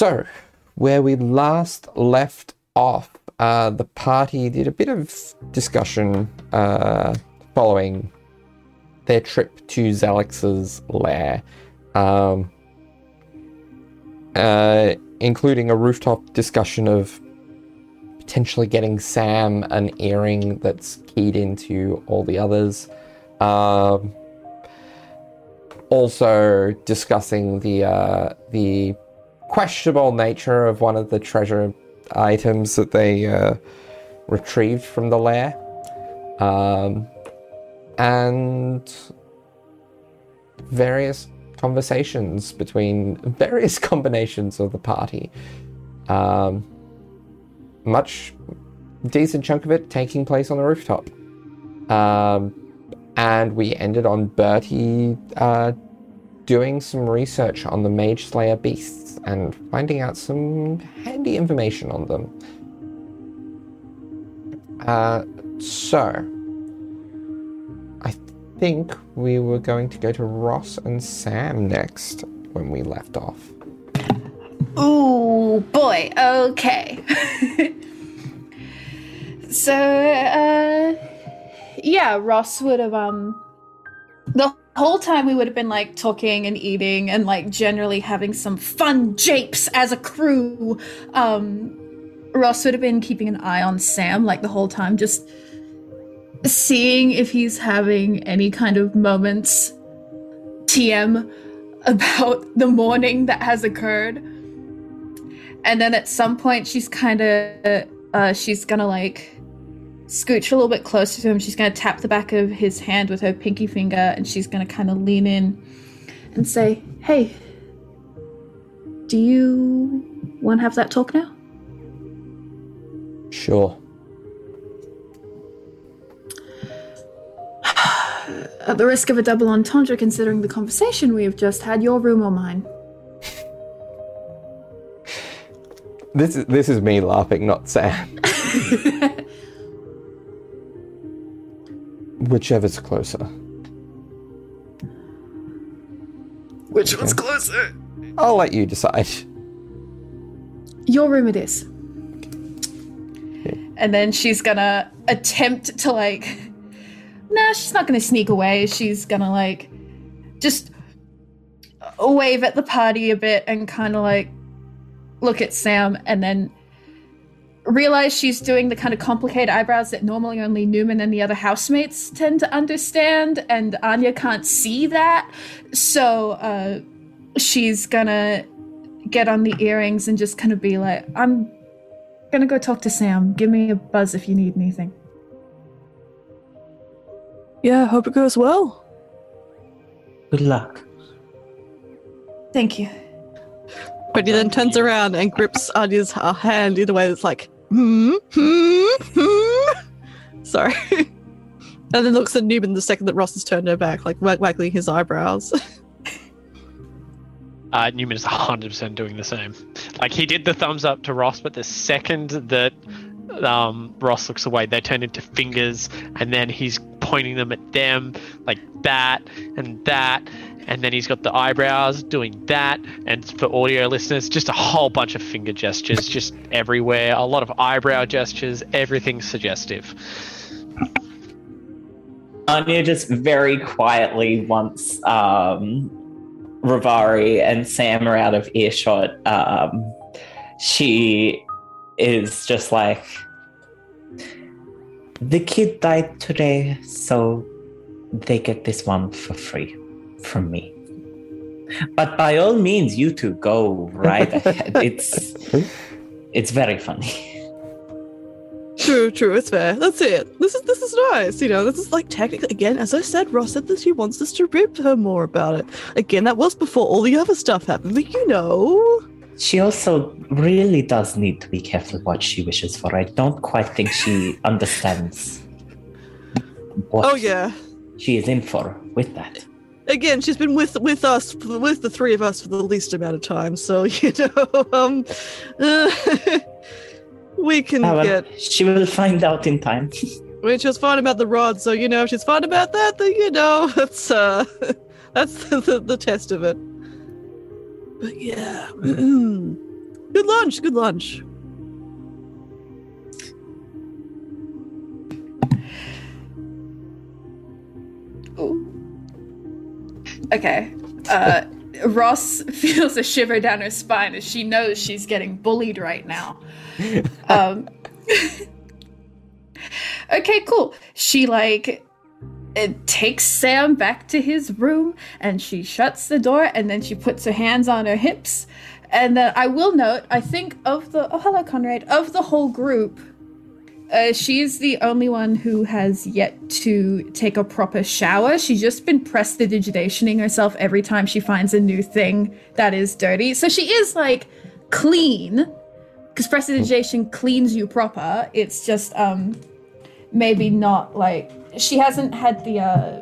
So, where we last left off, uh, the party did a bit of discussion uh, following their trip to Zelix's lair, um, uh, including a rooftop discussion of potentially getting Sam an earring that's keyed into all the others. Um, also discussing the uh, the questionable nature of one of the treasure items that they uh, retrieved from the lair, um, and various conversations between various combinations of the party. Um, much decent chunk of it taking place on the rooftop. Um, and we ended on Bertie uh, doing some research on the Mage Slayer beasts and finding out some handy information on them. Uh, so, I think we were going to go to Ross and Sam next when we left off. Oh boy, okay. so, uh, yeah, Ross would have, um, the whole time we would have been like talking and eating and like generally having some fun japes as a crew. Um, Ross would have been keeping an eye on Sam like the whole time, just seeing if he's having any kind of moments TM about the morning that has occurred. And then at some point, she's kind of, uh, she's gonna like scooch a little bit closer to him. She's gonna tap the back of his hand with her pinky finger and she's gonna kind of lean in and say, Hey, do you want to have that talk now? Sure. At the risk of a double entendre, considering the conversation we have just had, your room or mine? This is this is me laughing, not Sam. Whichever's closer. Which one's closer? I'll let you decide. Your room it is. And then she's gonna attempt to like. Nah, she's not gonna sneak away. She's gonna like just wave at the party a bit and kind of like look at Sam and then realize she's doing the kind of complicated eyebrows that normally only Newman and the other housemates tend to understand, and Anya can't see that. So uh, she's gonna get on the earrings and just kind of be like, I'm gonna go talk to Sam. Give me a buzz if you need anything. Yeah, hope it goes well. Good luck. Thank you. But he then turns around and grips Anya's uh, hand in a way that's like, hmm, hmm, hmm. Sorry. and then looks at Newman the second that Ross has turned her back, like wag- waggling his eyebrows. Uh, Newman is 100% doing the same. Like, he did the thumbs up to Ross, but the second that um, Ross looks away, they turn into fingers, and then he's pointing them at them, like that and that. And then he's got the eyebrows doing that. And for audio listeners, just a whole bunch of finger gestures just everywhere. A lot of eyebrow gestures, everything suggestive. Anya just very quietly, once um, Rivari and Sam are out of earshot, um, she is just like, the kid died today, so they get this one for free from me. But by all means, you two go right ahead. It's it's very funny. true, true, it's fair. That's it. This is this is nice. You know, this is like technically again, as I said, Ross said that she wants us to rip her more about it. Again, that was before all the other stuff happened, but you know. She also really does need to be careful what she wishes for. I don't quite think she understands what Oh yeah. she is in for with that. Again, she's been with with us with the three of us for the least amount of time, so you know, um, uh, we can Ah, well, get. she will find out in time. She was fine about the rod, so you know, if she's fine about that, then you know, that's uh, that's the, the, the test of it. But yeah, Good lunch. Good lunch. Okay. Uh, Ross feels a shiver down her spine as she knows she's getting bullied right now. Um, okay, cool. She like it takes Sam back to his room and she shuts the door and then she puts her hands on her hips. And then I will note, I think of the oh hello Conrad of the whole group, uh, she's the only one who has yet to take a proper shower. She's just been prestidigitationing herself every time she finds a new thing that is dirty. So she is like clean, because prestidigitation cleans you proper. It's just um maybe not like she hasn't had the uh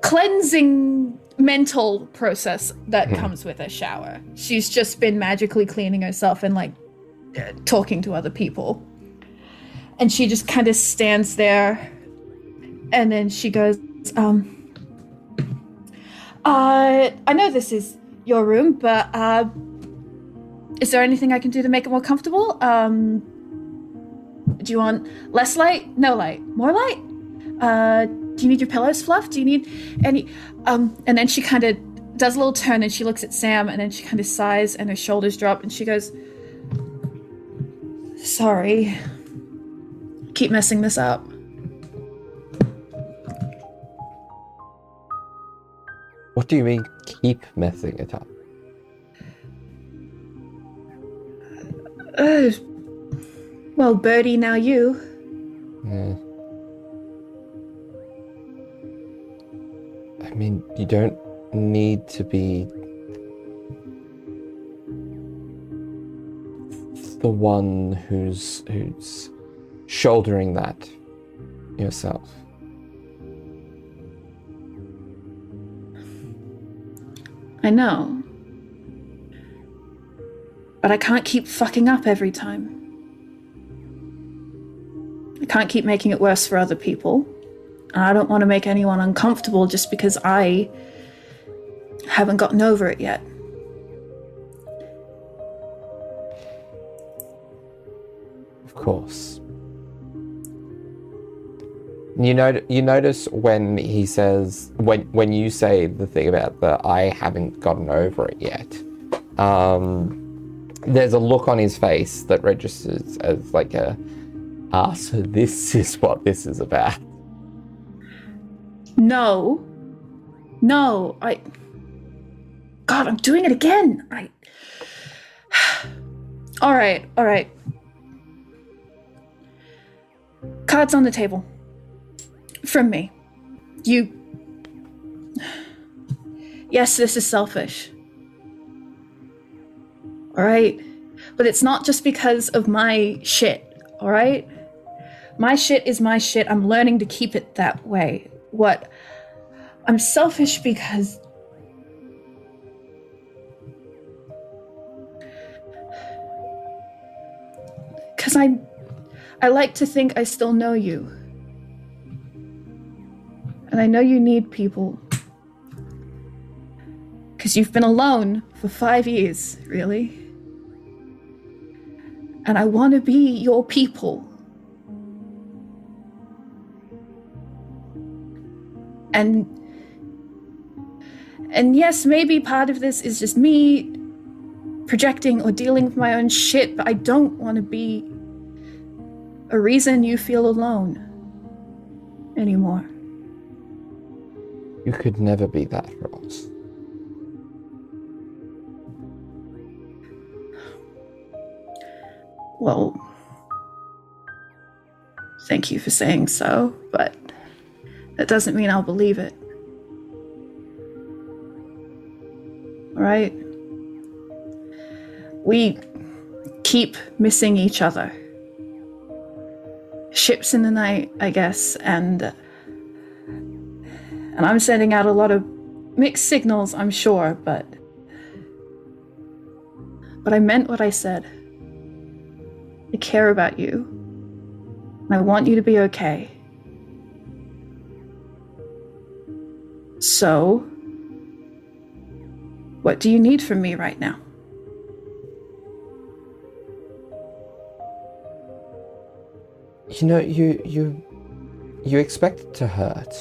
cleansing mental process that comes with a shower. She's just been magically cleaning herself and like talking to other people and she just kind of stands there. And then she goes um uh i know this is your room but uh is there anything i can do to make it more comfortable? Um do you want less light? No light. More light? Uh do you need your pillows fluffed? Do you need any um and then she kind of does a little turn and she looks at sam and then she kind of sighs and her shoulders drop and she goes sorry keep messing this up. What do you mean, keep messing it up? Uh, well, Birdie, now you. Yeah. I mean, you don't need to be the one who's who's shouldering that yourself. I know. But I can't keep fucking up every time. I can't keep making it worse for other people. And I don't want to make anyone uncomfortable just because I haven't gotten over it yet. Of course. You know, you notice when he says when when you say the thing about the I haven't gotten over it yet. Um, there's a look on his face that registers as like a ah, so this is what this is about. No. No, I. God, I'm doing it again. I. all right, all right. Cards on the table. From me. You. Yes, this is selfish. All right? But it's not just because of my shit, all right? My shit is my shit. I'm learning to keep it that way. What? I'm selfish because. Because I. I like to think I still know you. And I know you need people. Because you've been alone for five years, really. And I want to be your people. And. And yes, maybe part of this is just me projecting or dealing with my own shit, but I don't want to be a reason you feel alone anymore. You could never be that, Ross. Well, thank you for saying so, but that doesn't mean I'll believe it. Alright? We keep missing each other. Ships in the night, I guess, and. And I'm sending out a lot of mixed signals, I'm sure, but. But I meant what I said. I care about you. And I want you to be okay. So, what do you need from me right now? You know, you you you expect it to hurt.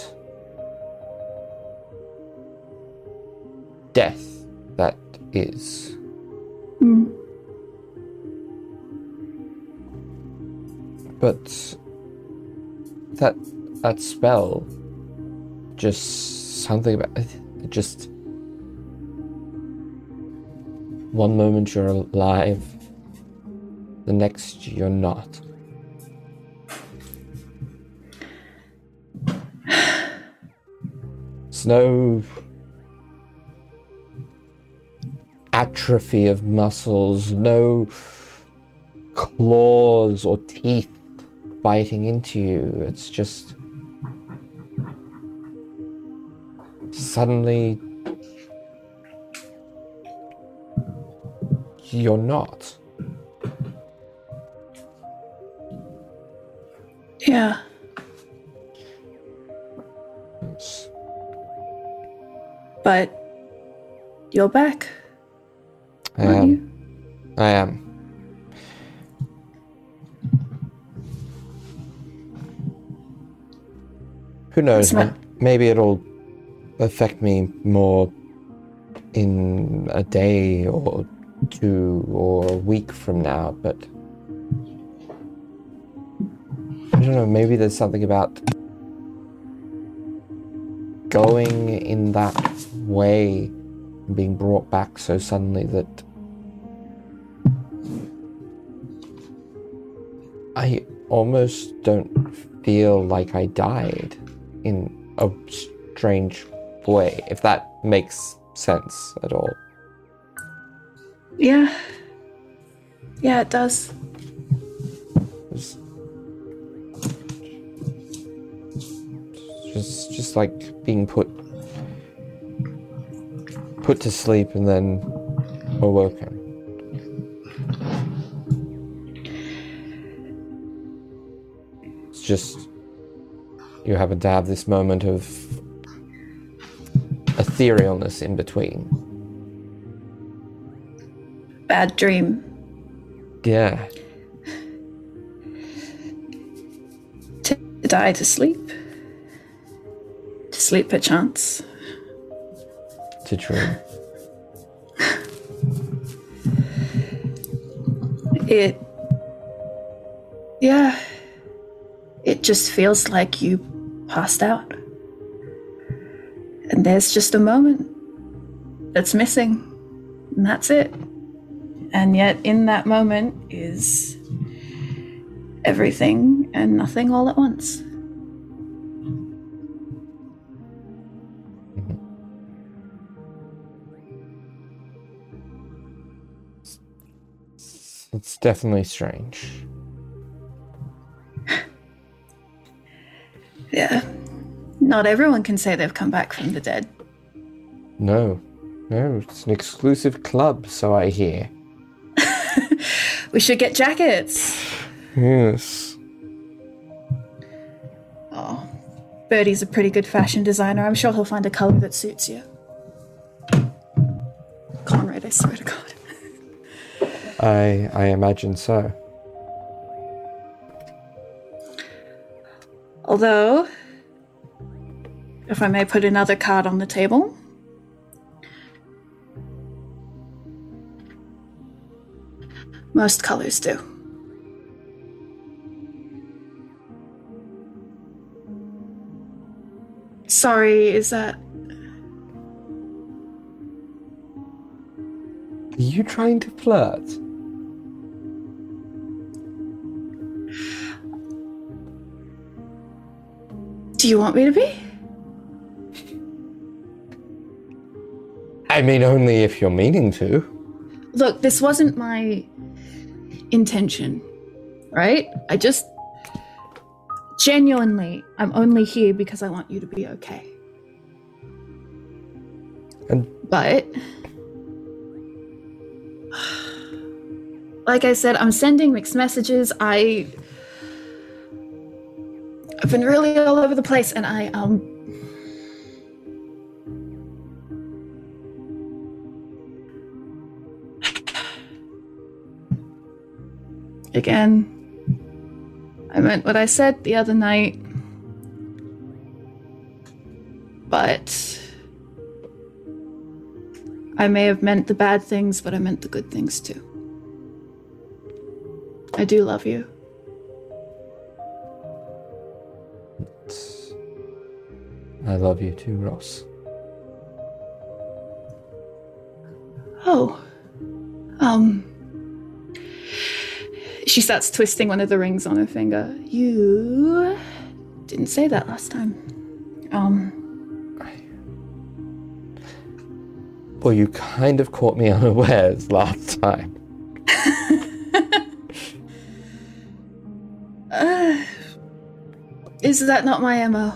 Death, that is. Mm. But that that spell, just something about it, just one moment you're alive, the next you're not. It's no atrophy of muscles, no claws or teeth biting into you. It's just suddenly you're not. Yeah. But you're back. I aren't am. you? I am. Who knows? Not- Maybe it'll affect me more in a day or two or a week from now, but I don't know. Maybe there's something about going in that way and being brought back so suddenly that I almost don't feel like I died in a strange way, if that makes sense at all. Yeah. Yeah, it does. It's just, just like being put put to sleep and then awoken. It's just you happen to have this moment of etherealness in between. Bad dream. Yeah. To die to sleep. To sleep perchance. To dream. It. Yeah. It just feels like you passed out. And there's just a moment that's missing. And that's it. And yet, in that moment is everything and nothing all at once. It's definitely strange. Yeah. Not everyone can say they've come back from the dead. No. No, it's an exclusive club, so I hear. We should get jackets. Yes. Oh, Birdie's a pretty good fashion designer. I'm sure he'll find a color that suits you. Conrad, I swear to God. I I imagine so. Although, if I may put another card on the table. Most colors do. Sorry, is that. Are you trying to flirt? Do you want me to be? I mean, only if you're meaning to. Look, this wasn't my intention, right? I just. Genuinely, I'm only here because I want you to be okay. And But. Like I said, I'm sending mixed messages. I. I've been really all over the place and I, um. Again, I meant what I said the other night. But I may have meant the bad things, but I meant the good things too. I do love you. I love you too, Ross. Oh. Um. She starts twisting one of the rings on her finger. You didn't say that last time. Um. Well, you kind of caught me unawares last time. Uh, is that not my MO?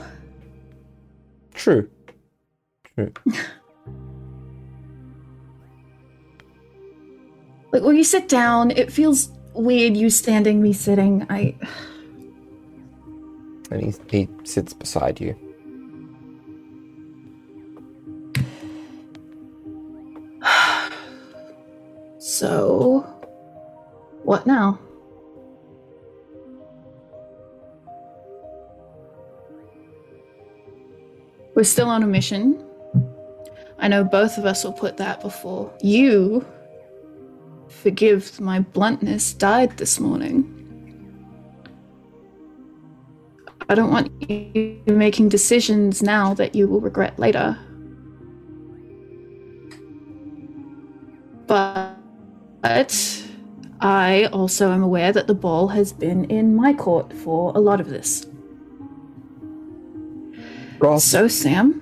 True. True. Like when you sit down, it feels weird you standing, me sitting. I. And he, he sits beside you. So. What now? We're still on a mission. I know both of us will put that before you, forgive my bluntness, died this morning. I don't want you making decisions now that you will regret later. But I also am aware that the ball has been in my court for a lot of this. Ross, So, Sam,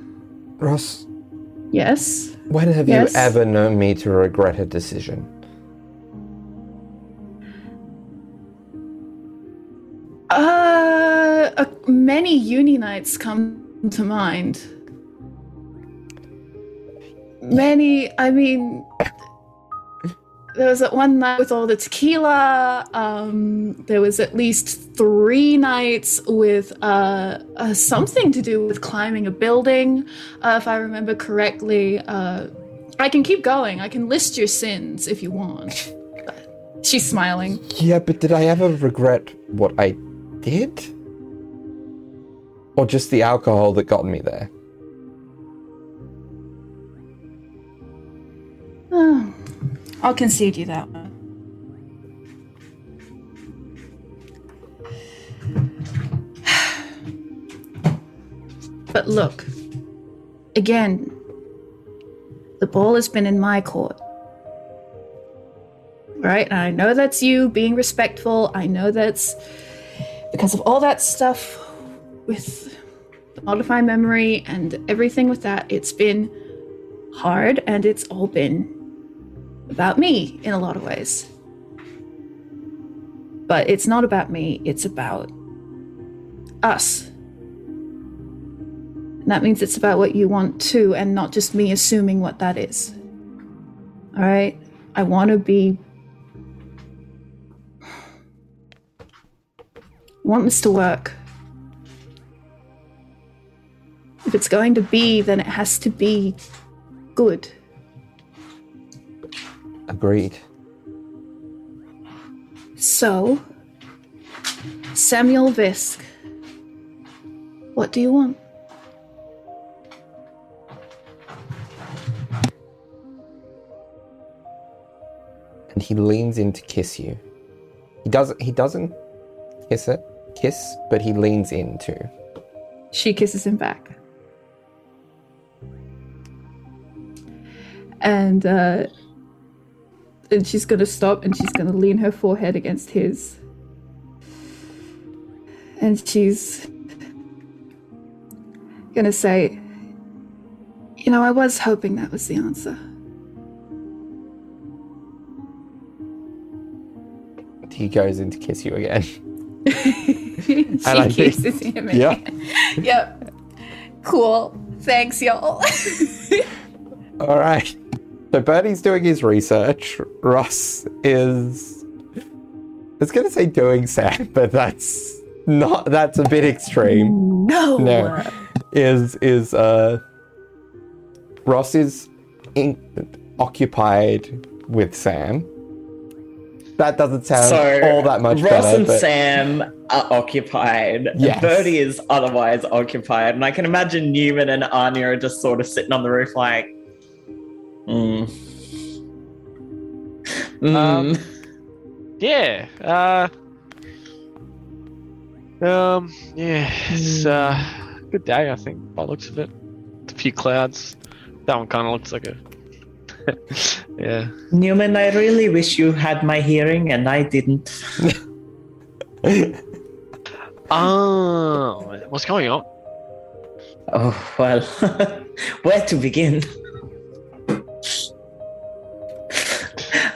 Ross, yes? when have Yes? you ever known me to regret a decision? Uh, uh, many uni nights come to mind. Many, I mean, there was that one night with all the tequila. Um, there was at least three nights with uh, uh, something to do with climbing a building, uh, if I remember correctly. Uh, I can keep going. I can list your sins if you want. She's smiling. Yeah, but did I ever regret what I did? Or just the alcohol that got me there? Oh, I'll concede you that one. But look, again, the ball has been in my court. Right? And I know that's you being respectful. I know that's because of all that stuff with the modified memory and everything with that. It's been hard and it's all been about me in a lot of ways. But it's not about me, it's about us. And that means it's about what you want too, and not just me assuming what that is. Alright? I want to be. Want this to work. If it's going to be, then it has to be good. Agreed. So, Samuel Visk, what do you want? And he leans in to kiss you. He doesn't he doesn't kiss it, kiss, but he leans in too. She kisses him back. And uh and she's gonna stop and she's gonna lean her forehead against his. And she's gonna say, You know, I was hoping that was the answer. He goes in to kiss you again. she kisses him. Yeah. again. yep. Cool. Thanks, y'all. All right. So Bertie's doing his research. Ross is. I was going to say doing Sam, but that's not. That's a bit extreme. no. No. Is is uh. Ross is in, occupied with Sam. that doesn't sound so all that much Ross better. and but- Sam are occupied. Yes. Birdie is otherwise occupied, and I can imagine Newman and Anya are just sort of sitting on the roof, like, mm. Mm. Um, Yeah. Uh, um. Yeah. It's uh, good day. I think by the looks of it. A few clouds. That one kind of looks like a. yeah. Newman, I really wish you had my hearing, and I didn't. Oh, what's going on? Oh well, where to begin?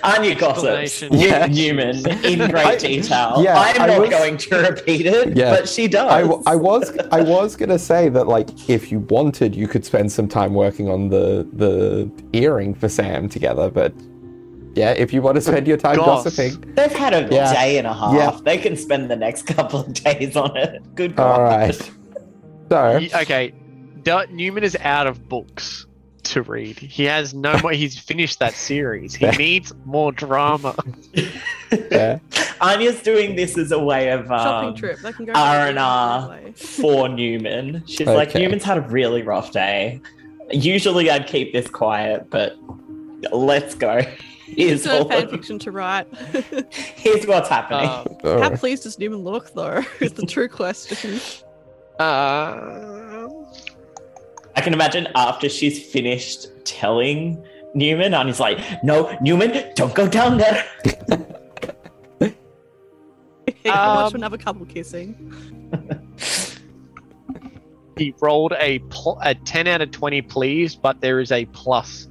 Anya gossips Explanation. with Yeah. Newman in great I- detail. yeah, I'm I not was- going to repeat it, Yeah. but she does. I, w- I was I was gonna say that like if you wanted you could spend some time working on the the earring for Sam together, but yeah, if you want to spend your time Goss. gossiping, They've had a Yeah. day and a half. Yeah. They can spend the next couple of days on it. Good God. all right. So Y- Okay, Du- Newman is out of books to read. He has no more. He's finished that series. He needs more drama. yeah, Anya's doing this as a way of Shopping um, trip. They can go R and R for Newman. She's like, Newman's had a really rough day. Usually I'd keep this quiet, but let's go. Here's, It's a fan fiction to write. here's what's happening. Uh, all How pleased does Newman look, though? Is the true question. uh, I can imagine after she's finished telling Newman, and he's like, "No, Newman, don't go down there." I'll watch Um, another couple kissing. he rolled a pl- a ten out of twenty, please, but there is a plus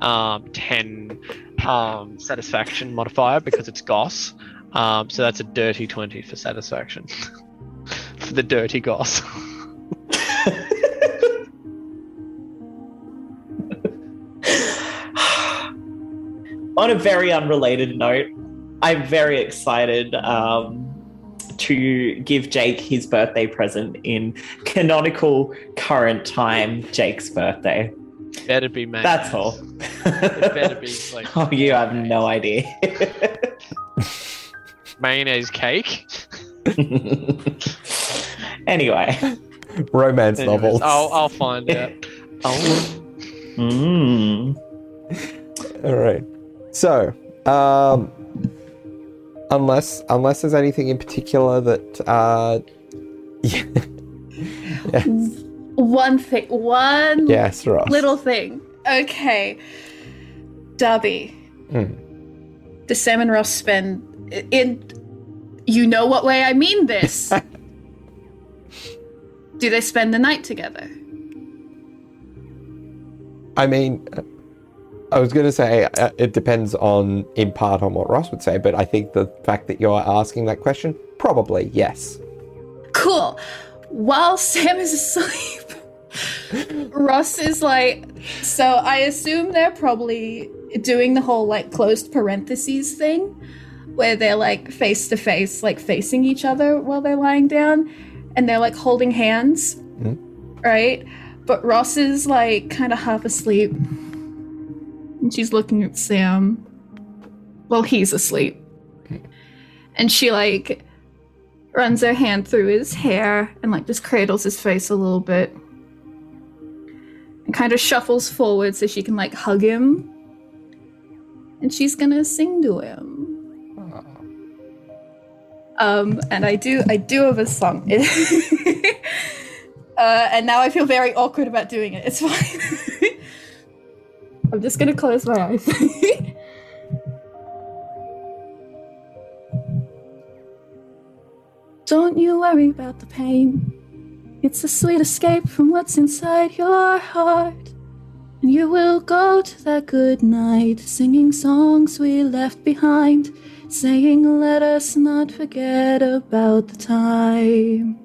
um, ten um, satisfaction modifier because it's Goss. Um, so that's a dirty twenty for satisfaction for the dirty Goss. On a very unrelated note, I'm very excited um, to give Jake his birthday present in canonical current time, Jake's birthday. better be made. That's all. It better be like oh, you have no idea. mayonnaise cake. anyway. romance Anyways, novels. I'll I'll find out. Oh, Mm. All right. So, um, unless unless there's anything in particular that uh, yeah. One thing, one yes, Ross. little thing. Okay. Darby. Hmm. Does Sam and Ross spend in you know what way I mean this? Do they spend the night together? I mean, I was going to say uh, it depends on, in part, on what Ross would say, but I think the fact that you're asking that question, probably yes. Cool. While Sam is asleep, Ross is like, so I assume they're probably doing the whole like closed parentheses thing where they're like face to face, like facing each other while they're lying down and they're like holding hands, right? But Ross is like kind of half asleep and she's looking at Sam. Well, he's asleep. And she like runs her hand through his hair and like just cradles his face a little bit. And kind of shuffles forward so she can like hug him. And she's gonna sing to him. Um and i do i do have a song. Uh and now i feel very awkward about doing it. It's fine i'm just gonna close my eyes Don't you worry about the pain. It's a sweet escape from what's inside your heart. And you will go to that good night, singing songs we left behind, saying, Let us not forget about the time.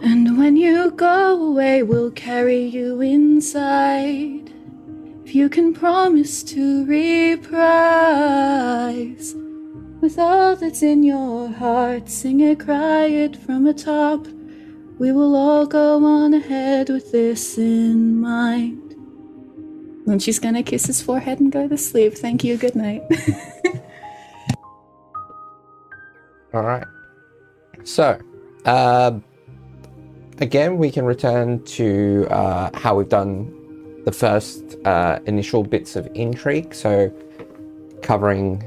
And when you go away, we'll carry you inside. You can promise to reprise with all that's in your heart, sing it, cry it from the top. We will all go on ahead with this in mind. Then she's gonna kiss his forehead and go to sleep. Thank you. Good night. All right. So, um, again, we can return to uh, how we've done the first uh, initial bits of intrigue. So, covering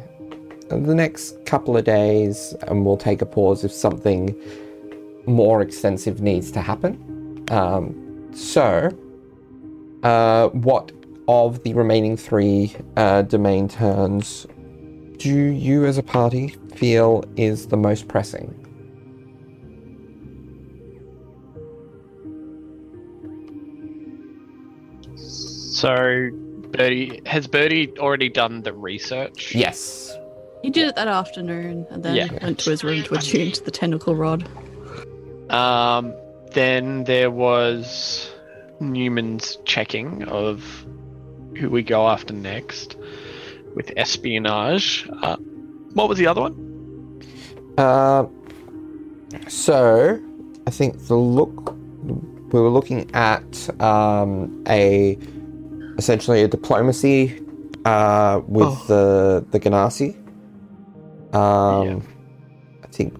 the next couple of days, and we'll take a pause if something more extensive needs to happen. Um, so, uh, what of the remaining three uh, domain turns do you as a party feel is the most pressing? So, Birdie has Birdie already done the research? Yes. He did it that afternoon and then Yeah. went to his room to attune to the tentacle rod. Um, then there was Newman's checking of who we go after next with espionage. Uh, what was the other one? Uh, so, I think the look we were looking at um, a essentially a diplomacy uh, with Oh. the the Ganassi. Um, I think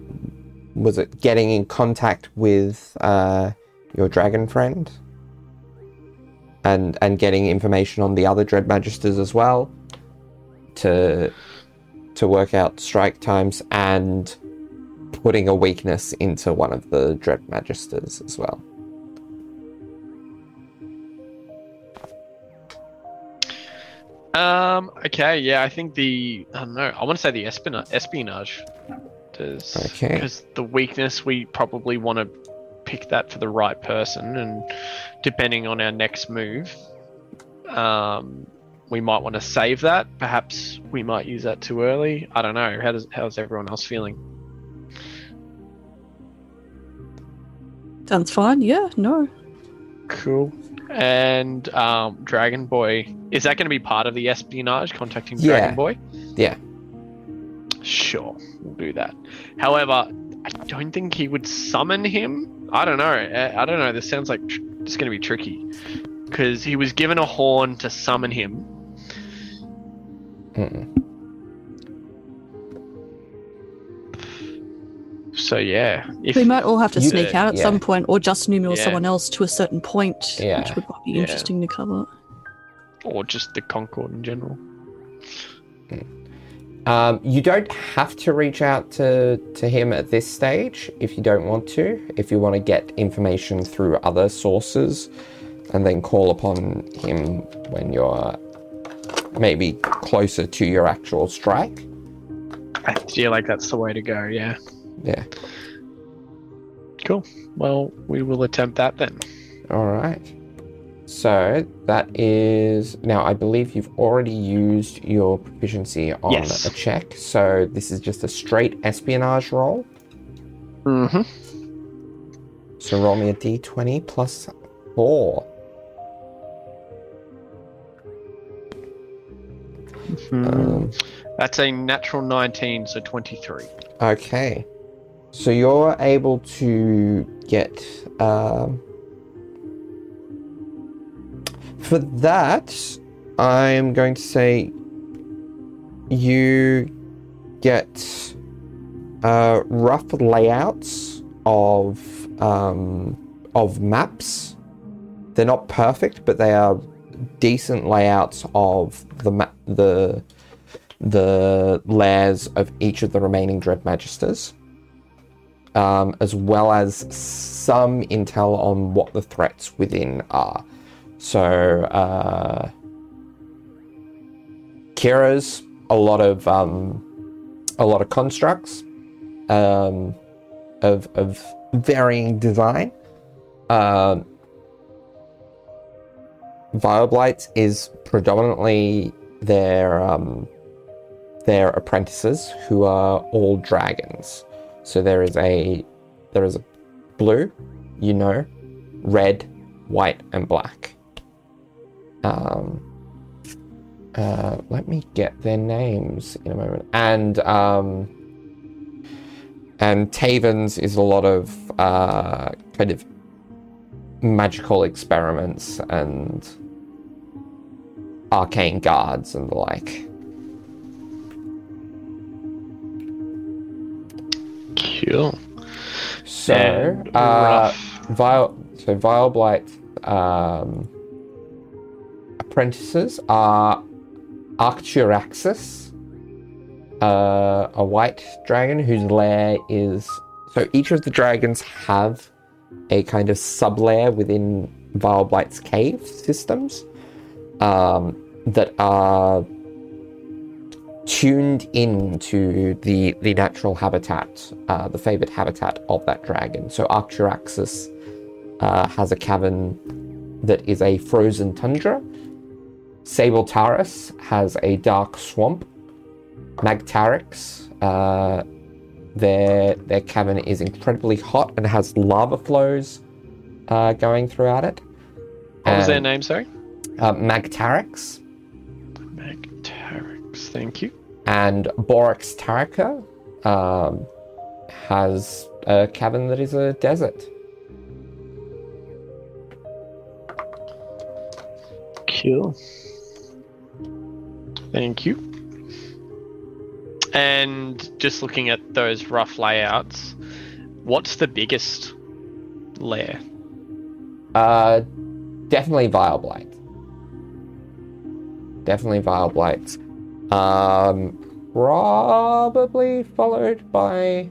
was it getting in contact with uh, your dragon friend, and and getting information on the other dread magisters as well, to to work out strike times and putting a weakness into one of the dread magisters as well. Um, okay, yeah, I think the I don't know. I want to say the espionage. Espionage. Does, Okay. Because the weakness, we probably want to pick that for the right person, and depending on our next move, um, we might want to save that. Perhaps we might use that too early. I don't know. How does how's everyone else feeling? Sounds fine. Yeah, no. Cool. And um, Dragon Boy, is that going to be part of the espionage? Contacting Yeah. Dragon Boy? Yeah. Sure, we'll do that. However, I don't think he would summon him. I don't know. I, I don't know. This sounds like tr- it's going to be tricky because he was given a horn to summon him. Mm. So yeah, if we might all have to You- sneak out at yeah. some point, or just Numi or Yeah. someone else to a certain point, Yeah. which would be Yeah. interesting to cover. or just the Concord in general. Um, you don't have to reach out to, to him at this stage if you don't want to. If you want to get information through other sources and then call upon him when you're maybe closer to your actual strike. I feel like that's the way to go. Yeah. Yeah. Cool. Well, we will attempt that then. All right. So that is now. I believe you've already used your proficiency on Yes. a check. So this is just a straight espionage roll. Mm-hmm. So roll me a d20 plus four. Um, That's a natural 19, so 23. okay. So you're able to get. Um, for that, I'm going to say you get uh, rough layouts of um, of maps. They're not perfect, but they are decent layouts of the the the lairs of each of the remaining Dread Magisters, um, as well as some intel on what the threats within are. So, uh, Kira's a lot of um, a lot of constructs um, of of varying design. Um, is predominantly their um, their apprentices who are all dragons. So there is a there is a blue, you know, red, white, and black. Um, uh, let me get their names in a moment. And um, and Taven's is a lot of uh, kind of magical experiments and arcane guards and the like. Cool. So, And uh. Vile, so Vile Blight um, apprentices are Arcturaxis, uh, a white dragon whose lair is. So each of the dragons have a kind of sublair within Vile Blight's cave systems um, that are tuned into the the natural habitat, uh, the favored habitat of that dragon. So Arcturaxis uh, has a cavern that is a frozen tundra. Sable Taurus has a dark swamp. Magtarix, uh, their their cavern is incredibly hot and has lava flows uh, going throughout it. What was their name, sorry? Uh, Magtarix Thank you. and Borax Tarika um, has a cabin that is a desert. Cool. Thank you. And just looking at those rough layouts, what's the biggest layer? Uh, definitely Vile Blight. Definitely Vile Blight. Um, probably followed by.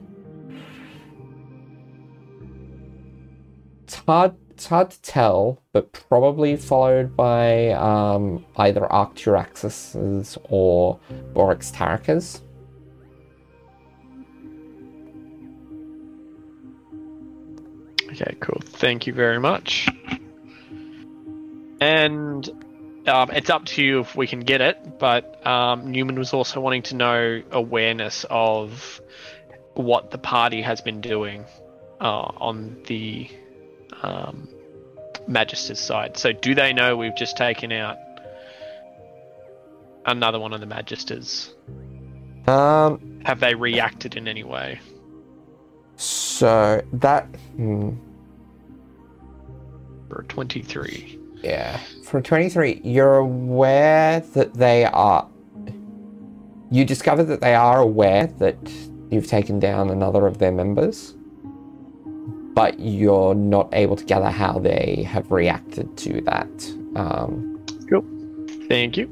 It's hard, it's hard to tell, but probably followed by um, either Arcturaxis or Borax Tarakas. Okay, cool. Thank you very much. And um, it's up to you if we can get it, but um, Newman was also wanting to know awareness of what the party has been doing uh, on the um, Magister's side. So, do they know we've just taken out another one of the Magisters? Um, Have they reacted in any way? so that. Hmm. For 23. Yeah. For 23, you're aware that they are. You discover that they are aware that you've taken down another of their members, but you're not able to gather how they have reacted to that. Um, Thank you.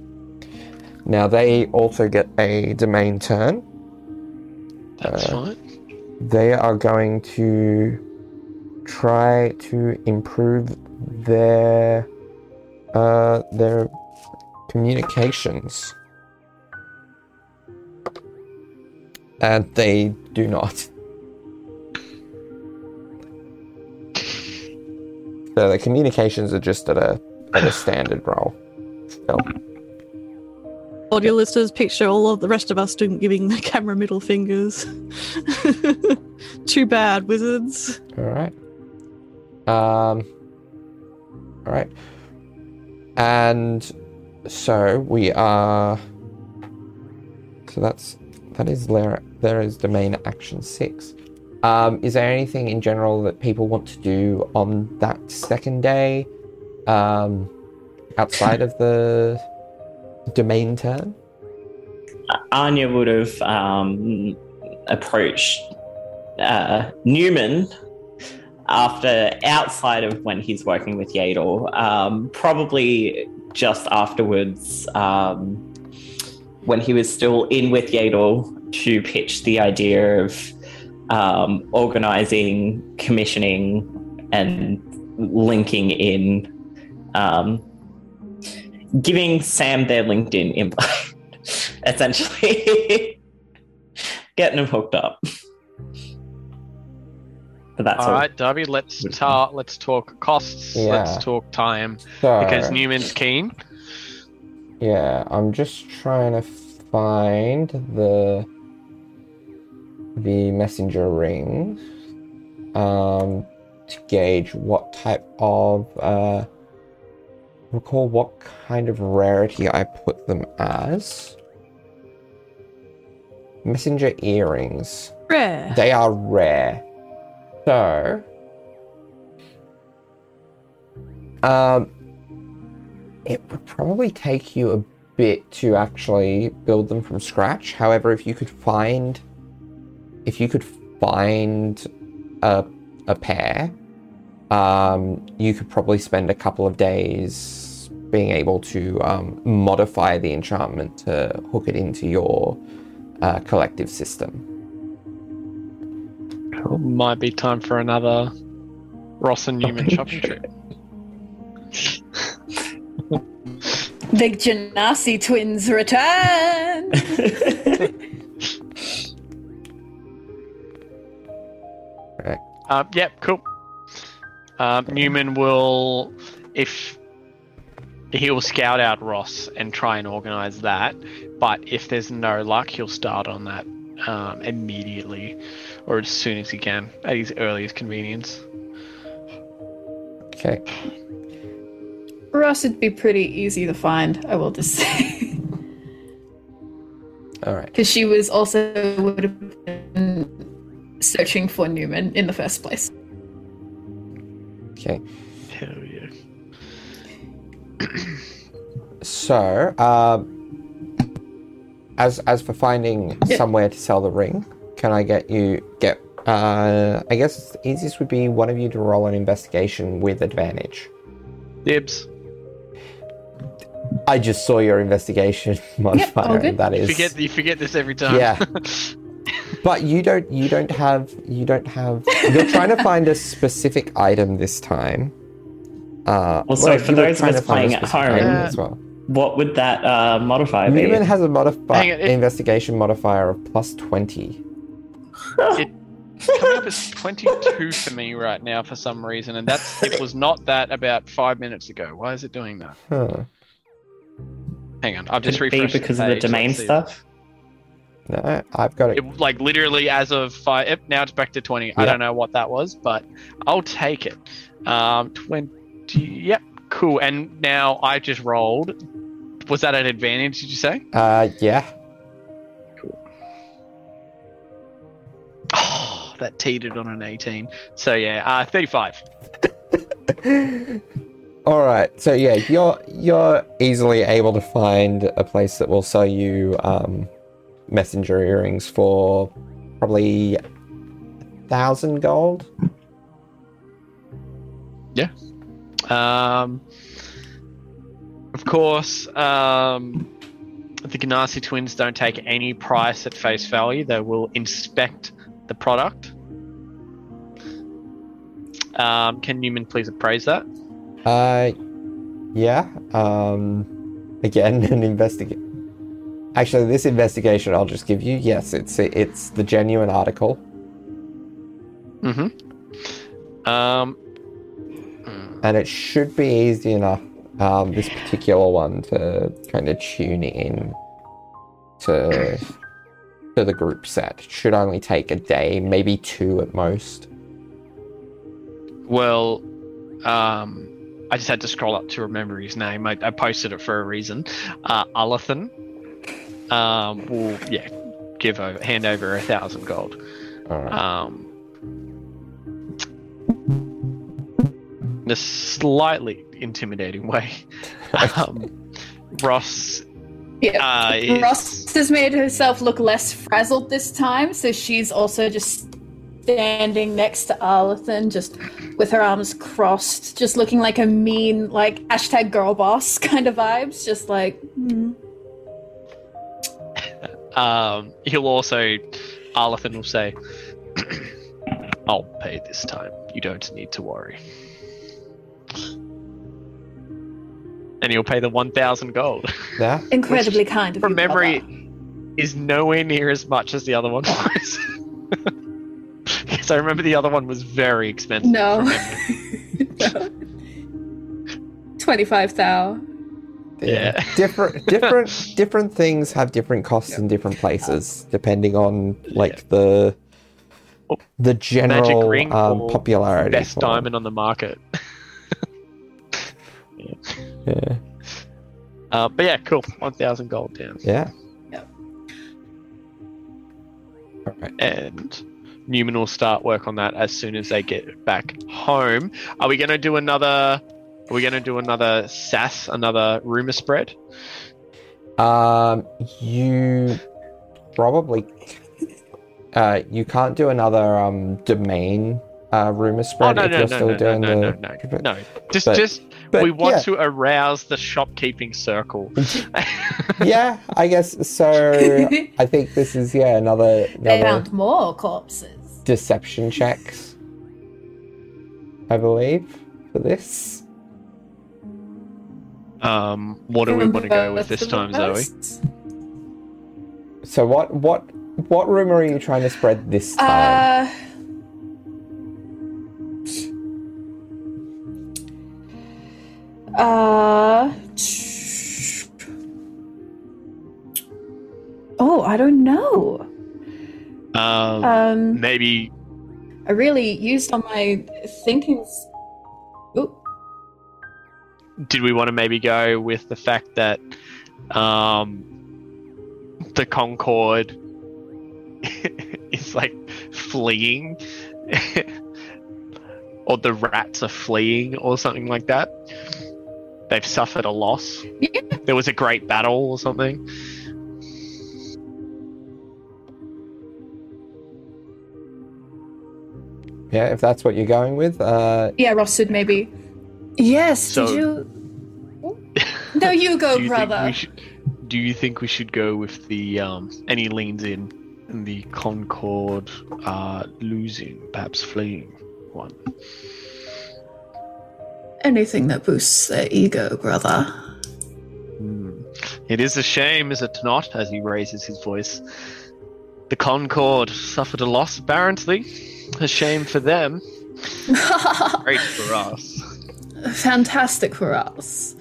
now, they also get a domain turn. That's Uh, fine. They are going to try to improve their uh, their communications, and they do not. So the communications are just at a at a standard roll. Still. Audio listeners picture all of the rest of us doing giving the camera middle fingers. Too bad, wizards. All right. Um. All right. And so we are. So that's that is there. There is domain action six. Um, is there anything in general that people want to do on that second day, um, outside of the domain turn? Anya would have um, approached uh, Newman after outside of when he's working with Yadel, um, probably just afterwards um, when he was still in with Yadel to pitch the idea of um, organizing, commissioning, and linking in, um, giving Sam their LinkedIn invite, essentially, getting them hooked up. But that's All right, Darby. Let's ta- let's talk costs. Yeah. Let's talk time So, because Newman's keen. Yeah, I'm just trying to find the the messenger rings um, to gauge what type of uh, recall what kind of rarity I put them as. Messenger earrings. Rare. They are rare. So, um, it would probably take you a bit to actually build them from scratch. However, if you could find, if you could find a, a pair, um, you could probably spend a couple of days being able to um, modify the enchantment to hook it into your uh, collective system. Might be time for another Ross and Newman shopping trip. The Genasi twins return. Right. Um, yep, cool. Um, Newman will, if he'll scout out Ross and try and organize that, but if there's no luck, he'll start on that um, immediately or as soon as he can at his earliest convenience. Okay. Ross would be pretty easy to find, I will just say. All right. Because she was also would have been searching for Newman in the first place. Okay. Hell yeah. So, um, as as for finding Yeah. somewhere to sell the ring, can I get you get? Uh, I guess the easiest would be one of you to roll an investigation with advantage. Dibs. I just saw your investigation modifier. all good. and You forget you forget this every time. Yeah. But you don't you don't have you don't have you're trying to find a specific item this time. Uh Also, well, for those of us to find a playing at home- as well. What would that uh, modifier be? Newman has a modifi- Hang it- investigation modifier of plus twenty. Coming up as 22 for me right now for some reason, and that's it was not that about five minutes ago. Why is it doing that? Huh. Hang on, I've just Could it be refreshed because of the page, domain let's stuff? No, I've got it. It, like literally as of five. Yep, now it's back to 20. I don't know what that was, but I'll take it. Um, 20. Yep, cool. And now I just rolled. Was that an advantage? Did you say? Uh yeah. Oh, that teetered on an 18. So yeah, uh, 35. All right. So yeah, you're you're easily able to find a place that will sell you um, messenger earrings for probably a thousand gold. Yeah. Um, of course, um, the Genasi twins don't take any price at face value. They will inspect the product. Um, can Newman please appraise that? Uh, yeah. Um, again, an investigate. Actually, this investigation I'll just give you. Yes, it's it's the genuine article. Mm-hmm. Um, and it should be easy enough um, this particular one to kind of tune in to to the group set should only take a day maybe two at most well, um, I just had to scroll up to remember his name. I, I posted it for a reason. Uh, um, will, yeah, give over, hand over a thousand gold. right um, in slightly intimidating way. Um, Ross Yeah. uh, is, Ross has made herself look less frazzled this time, so she's also just standing next to Arlathan, just with her arms crossed, just looking like a mean, like hashtag girl boss kind of vibes, just like. hmm. um, he'll also, Arlathan will say, I'll pay this time. You don't need to worry. And he'll pay the 1,000 gold. yeah Incredibly kind of From you, memory, brother. is nowhere near as much as the other one was. Because I remember the other one was very expensive. No. from memory. Twenty-five thou. Yeah. different different different things have different costs in different places depending on like the the general ring um, or popularity Best for- diamond on the market. Yeah Uh, but yeah, cool. 1,000 gold down. yeah Yep. all right And Newman will start work on that as soon as they get back home. Are we going to do another? Are we going to do another SAS, another rumor spread? Um, you probably. Uh, you can't do another um, domain uh, rumor Oh spread no if no you're no still no no doing no no the. no no. Just But- just but, we want yeah. to arouse the shopkeeping circle. yeah, I guess so. I think this is yeah another They found more corpses. deception checks. I believe for this. Um, what do we want to go with this time, Zoe? So what what what rumor are you trying to spread this time? Uh, uh, oh, I don't know. Um, Um, maybe I really used on my thinking. Ooh, did we want to maybe go with the fact that um, the Concord is like fleeing, or the rats are fleeing, or something like that? They've suffered a loss. Yeah. There was a great battle, or something. yeah, if that's what you're going with. Uh, yeah, Rossud maybe. Yes. So- did you? No, you go, do you brother. Think we should, do you think we should go with the um? And he leans in, and the Concord uh, losing, perhaps fleeing one. Anything that boosts their ego, brother. Hmm. It is a shame, is it not? As he raises his voice, the Concord suffered a loss. Apparently, a shame for them. Great for us. Fantastic for us.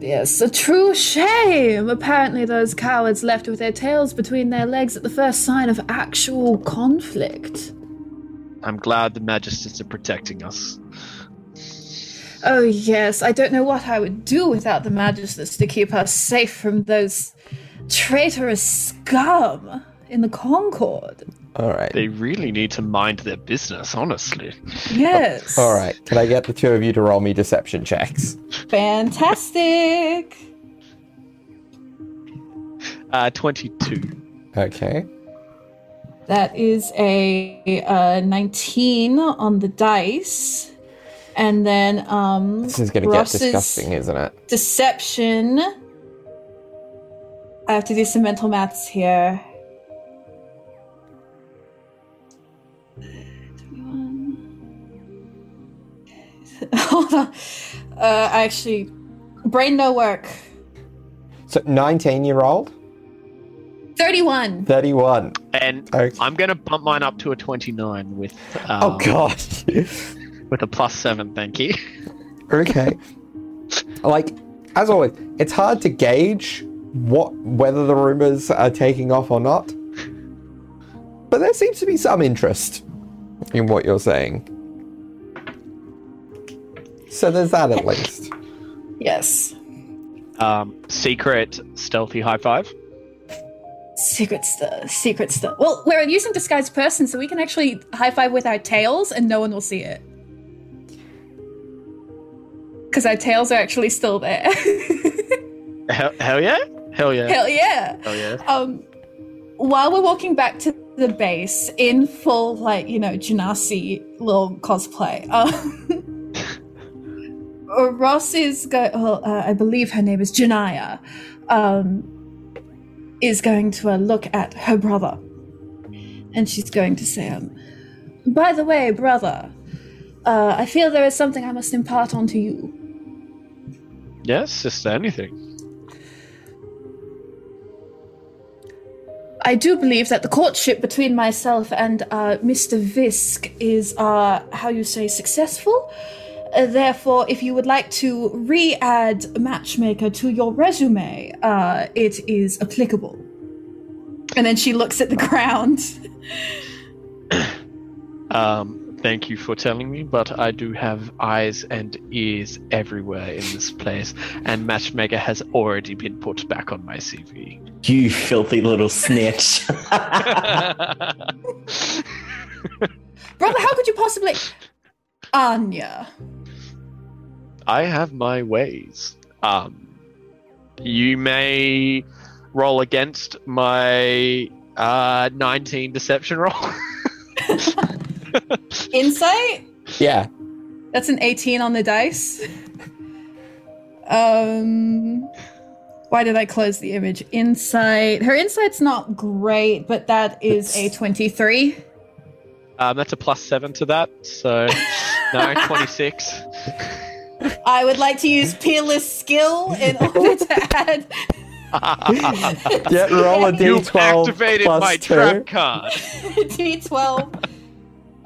Yes, a true shame. Apparently, those cowards left with their tails between their legs at the first sign of actual conflict. I'm glad the Magisters are protecting us. Oh, yes, I don't know what I would do without the Magisters to keep us safe from those traitorous scum in the Concord. all right, They really need to mind their business, honestly. Yes. all right. Can I get the two of you to roll me deception checks? Fantastic. Uh, 22. Okay. That is a uh, 19 on the dice. And then um This is going to get disgusting, isn't it? deception. I have to do some mental maths here. 21. Hold on. Uh, I actually, brain no work. So 19 year old, 31. 31. And Okay. I'm going to bump mine up to a 29 with um, oh god. with a plus seven. Thank you. okay. Like as always, it's hard to gauge what whether the rumors are taking off or not. But there seems to be some interest in what you're saying. So there's that at least. Yes. Um, secret stealthy high five. Secret stuff. Secret stuff. Well, we're using disguised person, so we can actually high five with our tails, and no one will see it. Because our tails are actually still there. Hell, hell yeah! Hell yeah! Hell yeah! Hell yeah! Um, while we're walking back to the base in full, like you know, Genasi little cosplay, um, Ross is going. Well, uh, I believe her name is Janaya. Um, is going to uh, look at her brother, and she's going to say, um, "By the way, brother, uh, I feel there is something I must impart onto you." Yes, just anything. I do believe that the courtship between myself and uh, Mr. Visk is, uh, how you say, successful. Uh, therefore, if you would like to re-add Matchmaker to your resume, uh, it is applicable. And then she looks at the ground. Um, thank you for telling me, but I do have eyes and ears everywhere in this place, and Matchmaker has already been put back on my CV. You filthy little snitch. Brother, how could you possibly. Anya. I have my ways. Um, you may roll against my Uh, 19 deception roll. Insight? Yeah. That's an 18 on the dice. Um, why did I close the image? Insight. Her insight's not great, but that is a 23. um, that's a plus seven to that. So, no, 26. I would like to use peerless skill in order to add Yeah, roll a You've d12 activated plus my two. trap card. d12.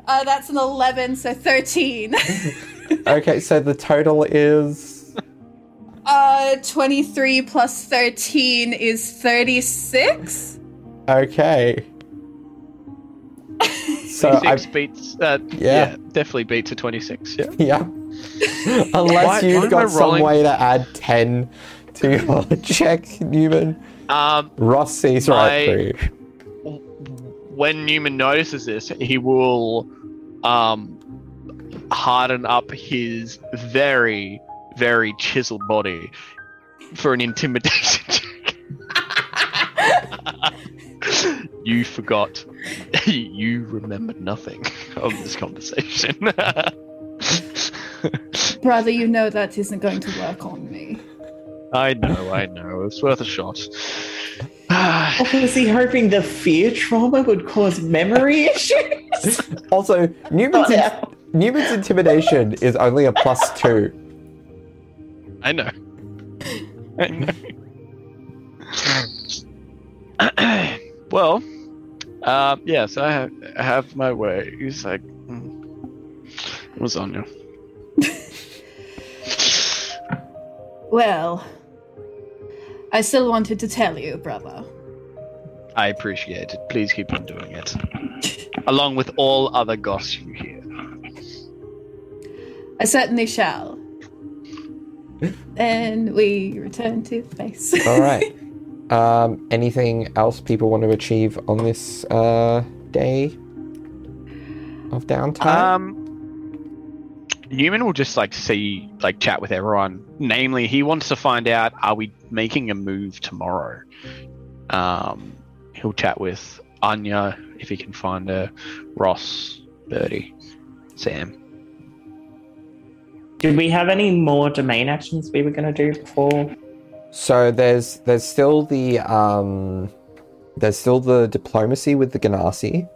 Uh, that's an 11, so 13. Okay, so the total is Uh, 23 plus 13 is 36. okay. So I 26 beats. Uh, Yeah. yeah. definitely beats a 26. Yeah. yeah. Unless Why- you've why got some rolling- way to add ten to your check, Newman. Um, Ross sees right through. When Newman notices this, he will um, harden up his very, very chiseled body for an intimidation check. you forgot. you remembered nothing of this conversation. Brother, you know that isn't going to work on me. I know, I know. It's worth a shot. Was he hoping the fear trauma would cause memory issues? Also, Newman's in- Newman's intimidation is only a plus two. I know. I know. well, um, yeah, so I have, I have my way. He's like, mm, what's on you? Well, I still wanted to tell you, brother. I appreciate it. Please keep on doing it. Along with all other goss you hear. I certainly shall. and we return to base. All right. Um, anything else people want to achieve on this uh, day of downtime? Um, Newman will just like see, like, chat with everyone. Namely, he wants to find out: Are we making a move tomorrow? Um, he'll chat with Anya if he can find her, Ross, Birdie, Sam. Did we have any more domain actions we were going to do before? So there's there's still the um, there's still the diplomacy with the Ganassi,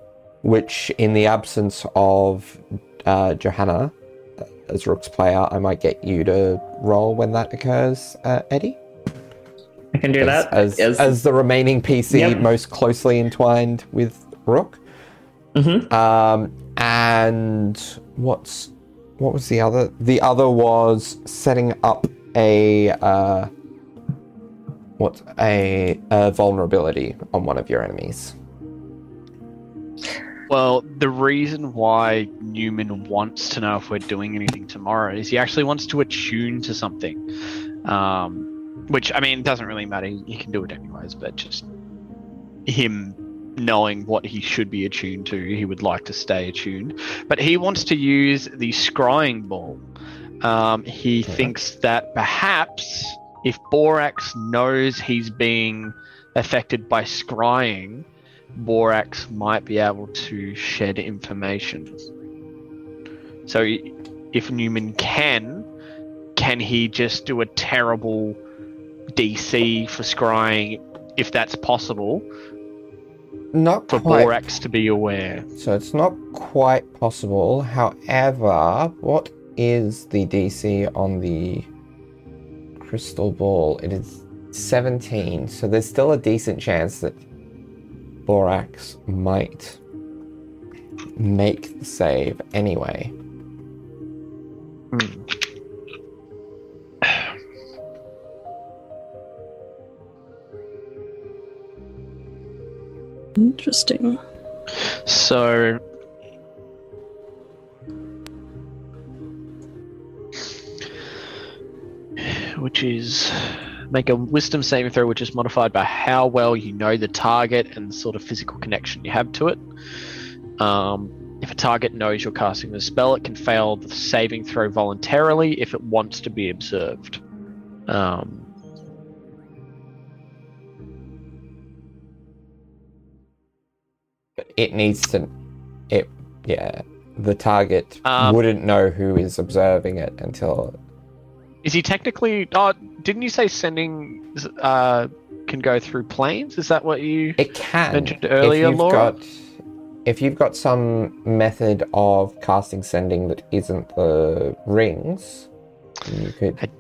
which in the absence of uh, Johanna uh, as Rook's player, I might get you to roll when that occurs, uh, Eddie. I can do as, that. as, Yes. as the remaining PC Yep. most closely entwined with Rook. Mhm. Um, and what's what was the other? The other was setting up a uh, what a, a vulnerability on one of your enemies. Well, the reason why Newman wants to know if we're doing anything tomorrow is he actually wants to attune to something. Um, which, I mean, doesn't really matter. He, he can do it anyways, but just him knowing what he should be attuned to, he would like to stay attuned. But he wants to use the scrying ball. Um, he thinks that perhaps if Borax knows he's being affected by scrying, Borax might be able to shed information. So if Newman can, can he just do a terrible DC for scrying if that's possible Not for quite. Borax to be aware? So it's not quite possible. However, what is the DC on the crystal ball? It is 17. So there's still a decent chance that Borax might make the save anyway. Hmm. Interesting. So which is make a wisdom saving throw which is modified by how well you know the target and the sort of physical connection you have to it. Um, if a target knows you're casting the spell, it can fail the saving throw voluntarily if it wants to be observed. Um, it needs to. It yeah. The target Um, wouldn't know who is observing it until Is he technically? Oh, didn't you say sending uh, can go through planes? Is that what you? it can. Mentioned earlier, if you've Laura? got if you've got some method of casting sending that isn't the rings, you could.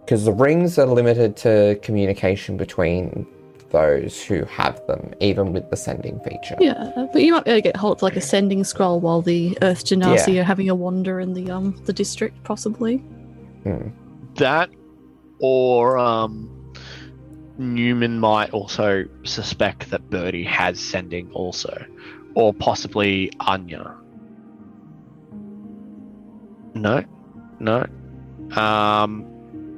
Because the rings are limited to communication between those who have them, even with the sending feature. Yeah, but you might be able to get hold of like a sending scroll while the Earth Genasi are having a wander in the um the district, possibly. Hmm. that or um Newman might also suspect that Birdie has sending also or possibly Anya no no um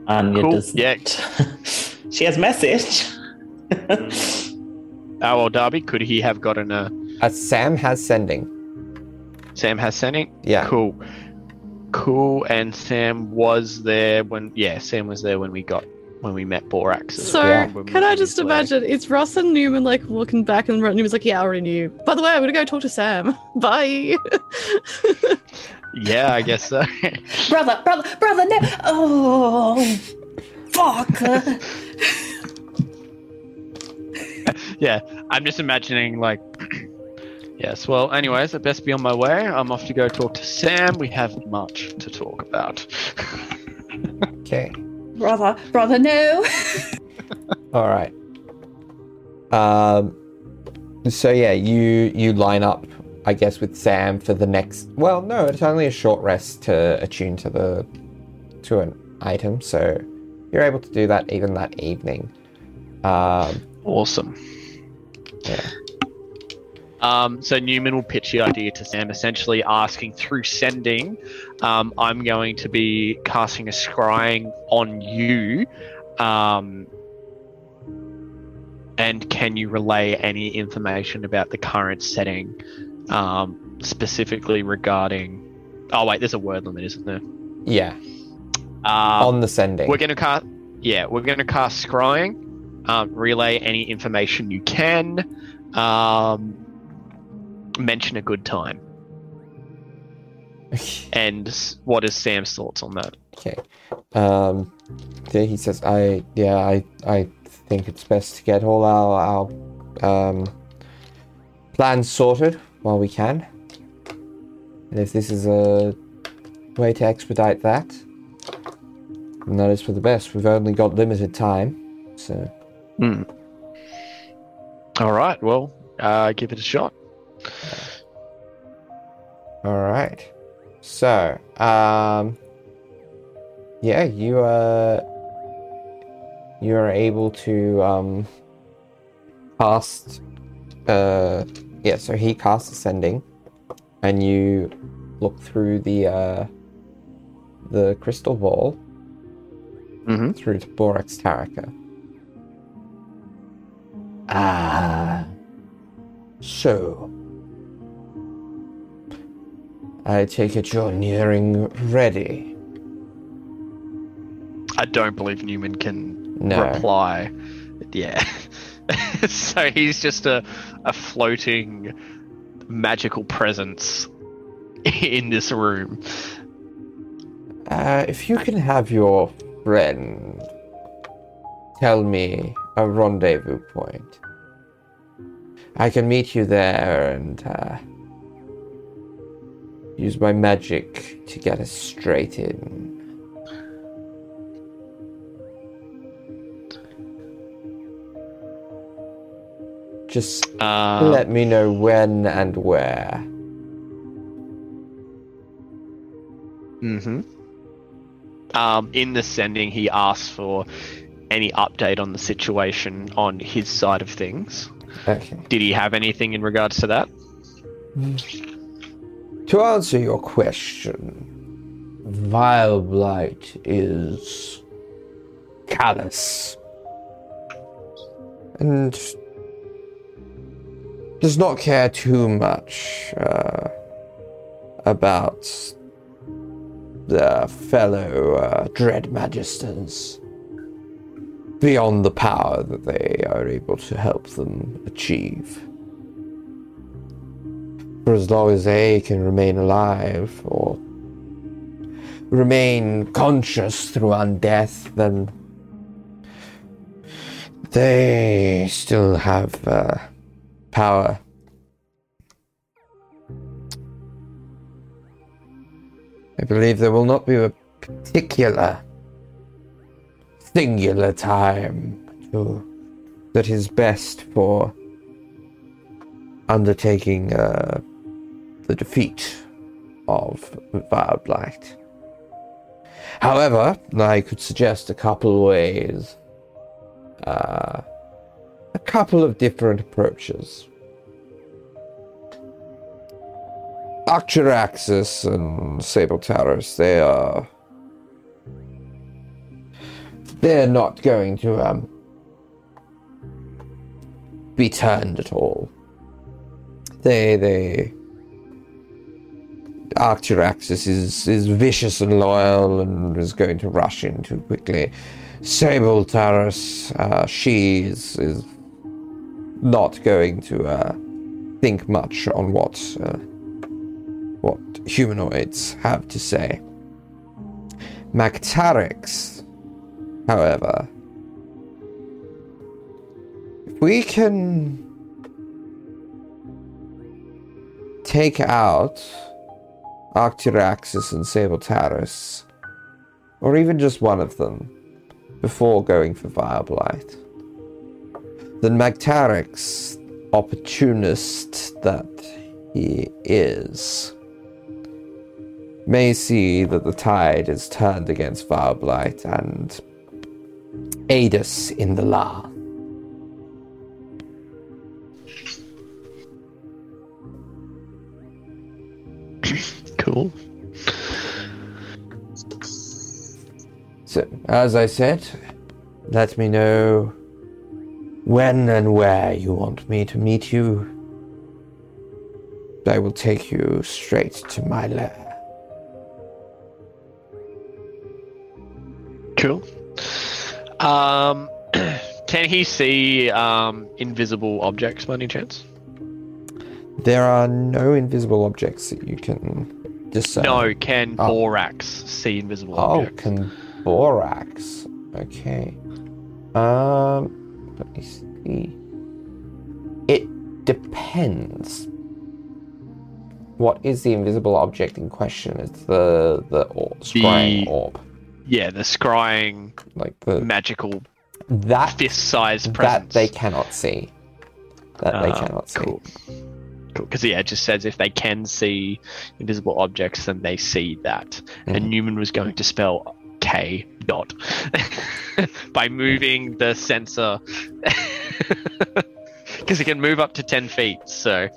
Anya Cool, does yeah. not. she has message. Oh well Darby could he have gotten a Uh, Sam has sending. Sam has sending Yeah. cool cool and Sam was there when yeah Sam was there when we got when we met Borax So Yeah. well, when can I just his leg. imagine it's Ross and Newman like walking back and Newman's like, Yeah, I already knew. By the way, I'm gonna go talk to Sam. Bye. yeah I guess so brother, brother, brother, no. Oh, fuck. yeah, I'm just imagining like. yes. Well, anyways, I best be on my way. I'm off to go talk to Sam. We have much to talk about. Okay. brother, brother, no. All right. Um. So yeah, you you line up, I guess, with Sam for the next. Well, no, it's only a short rest to attune to the to an item, so you're able to do that even that evening. Um. Awesome. Yeah. Um, so Newman will pitch the idea to Sam, essentially asking through sending, um, I'm going to be casting a scrying on you. Um, and can you relay any information about the current setting, um, specifically regarding? Oh wait, there's a word limit, isn't there? Yeah. Um, on the sending. we're gonna cast. Yeah, we're gonna cast scrying. Um, relay any information you can. Um, mention a good time. And what is Sam's thoughts on that? Okay. Um, there he says, "I yeah, I I think it's best to get all our our um plans sorted while we can. And if this is a way to expedite that, then that is for the best. We've only got limited time, so All right. Well, uh, give it a shot. all right. So, um, yeah, you are you are able to um cast uh yeah so he casts ascending and you look through the uh the crystal ball Mm-hmm. through to borax taraka ah so i take it you're nearing ready I don't believe Newman can no reply. Yeah. so he's just a a floating magical presence in this room. Uh, if you can have your friend tell me a rendezvous point, I can meet you there and uh, use my magic to get us straight in. Just Uh, let me know when and where. hmm Um, in the sending, he asks for any update on the situation on his side of things. Okay. Did he have anything in regards to that? To answer your question, Vile Blight is callous and does not care too much uh, about their fellow uh, Dread Magisters beyond the power that they are able to help them achieve. for as long as they can remain alive or remain conscious through undeath, then they still have uh, power. I believe there will not be a particular singular time to, that is best for undertaking uh, the defeat of Vile Blight. However, I could suggest a couple ways, uh, a couple of different approaches. Arcturaxis and Sable Taurus, they are. They're not going to um, be turned at all. They, they. Arcturaxis is, is vicious and loyal and is going to rush in too quickly. Sable Taurus, uh, she is, is not going to uh, think much on what uh, what humanoids have to say. Magtarix, however, if we can take out Arcturaxis and Sable Taurus, or even just one of them, before going for Vileblight, then Magtarix, opportunist that he is, may see that the tide is turned against Vileblight and aid us in the law. Cool. So, as I said, let me know when and where you want me to meet you. I will take you straight to my lair. Cool. Um, can he see um, invisible objects by any chance? There are no invisible objects that you can discern. No. Can Oh. Borax see invisible Oh, objects? can borax. Okay. Um, let me see. It depends. What is the invisible object in question? It's the the or- scrying The- orb, Yeah, the scrying like the magical that fist-sized that presence. they cannot see. That they Ah, cannot see. Cool. Cool. Because yeah, it just says if they can see invisible objects, then they see that. Mhm. And Newman was going to spell K dot by moving the sensor because he can move up to ten feet. So,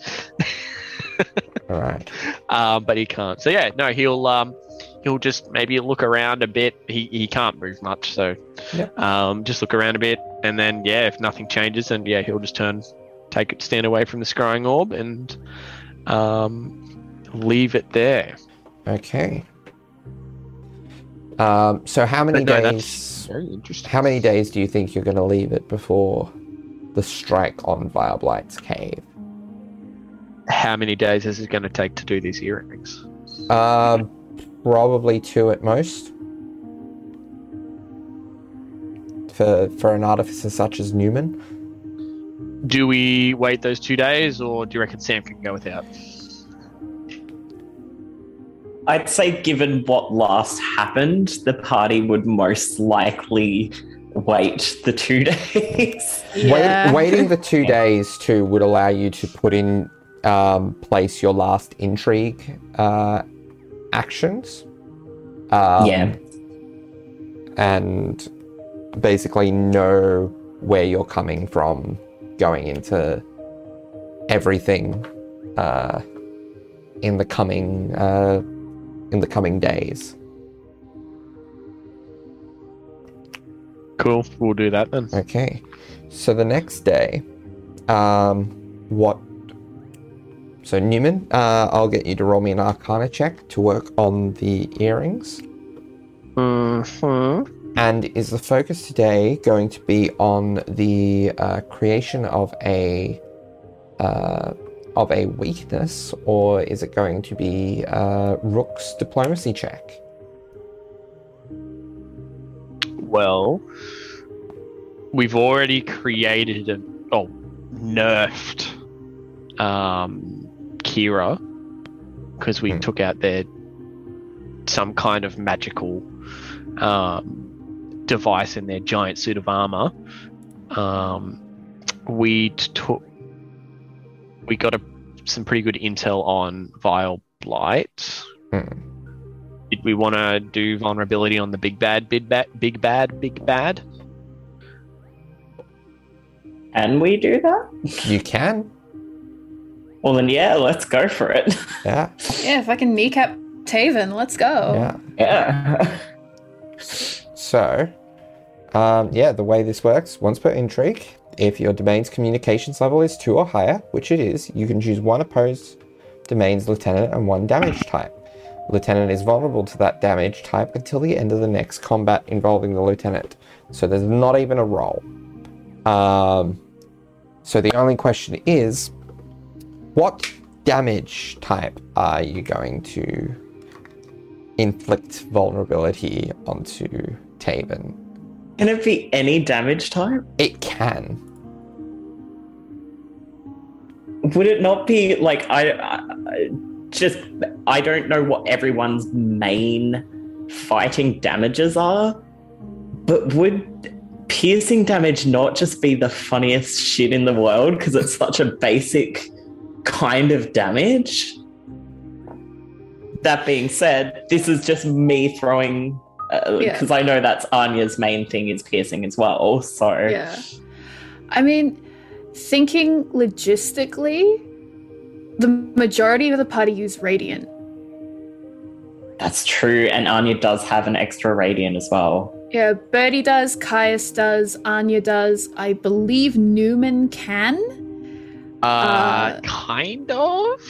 All right. um, but he can't. So yeah, no, he'll um, he'll just maybe look around a bit. He he can't move much, so Yep. um, just look around a bit, and then yeah, if nothing changes, then yeah, he'll just turn, take it, stand away from the scrying orb, and um, leave it there. Okay. Um. So how many no, days? very interesting. How many days do you think you're going to leave it before the strike on Vileblight's cave? How many days is it going to take to do these earrings? Um, probably two at most. For for an artificer such as Newman, Do we wait those two days, or do you reckon Sam can go without? I'd say, given what last happened, the party would most likely wait the two days. Yeah. Wait, waiting the two days too would allow you to put in um, place your last intrigue uh, actions. Um, yeah. and basically know where you're coming from going into everything uh, in the coming uh, in the coming days. Cool, we'll do that then. Okay, so the next day, um, what? So Newman, uh, I'll get you to roll me an Arcana check to work on the earrings. Mm-hmm. And is the focus today going to be on the uh, creation of a uh, of a weakness, or is it going to be uh, Rook's diplomacy check? Well, we've already created a oh nerfed um, Kira because we Hmm. took out their some kind of magical um, device in their giant suit of armor. Um, we took we got a, some pretty good intel on Vile Blight. Hmm. Did we want to do vulnerability on the big bad, big bad, big bad, big bad? Can we do that? You can. Well, then, yeah, let's go for it. Yeah. Yeah, if I can kneecap Taven, let's go. Yeah. yeah. So, um, yeah, the way this works, once per intrigue, if your domain's communications level is two or higher, which it is, you can choose one opposed domain's lieutenant and one damage type. Lieutenant is vulnerable to that damage type until the end of the next combat involving the lieutenant. So there's not even a roll. Um, so the only question is, what damage type are you going to inflict vulnerability onto Taven? Can it be any damage type? It can. Would it not be like I, I just I don't know what everyone's main fighting damages are, but would piercing damage not just be the funniest shit in the world because it's such a basic kind of damage? That being said, this is just me throwing uh, Yeah. because I know that's Anya's main thing is piercing as well. So Yeah. I mean, thinking logistically, the majority of the party use Radiant. that's true, and Anya does have an extra radiant as well. Yeah, Birdie does, Caius does, Anya does. I believe Newman can. Uh, Uh, kind of.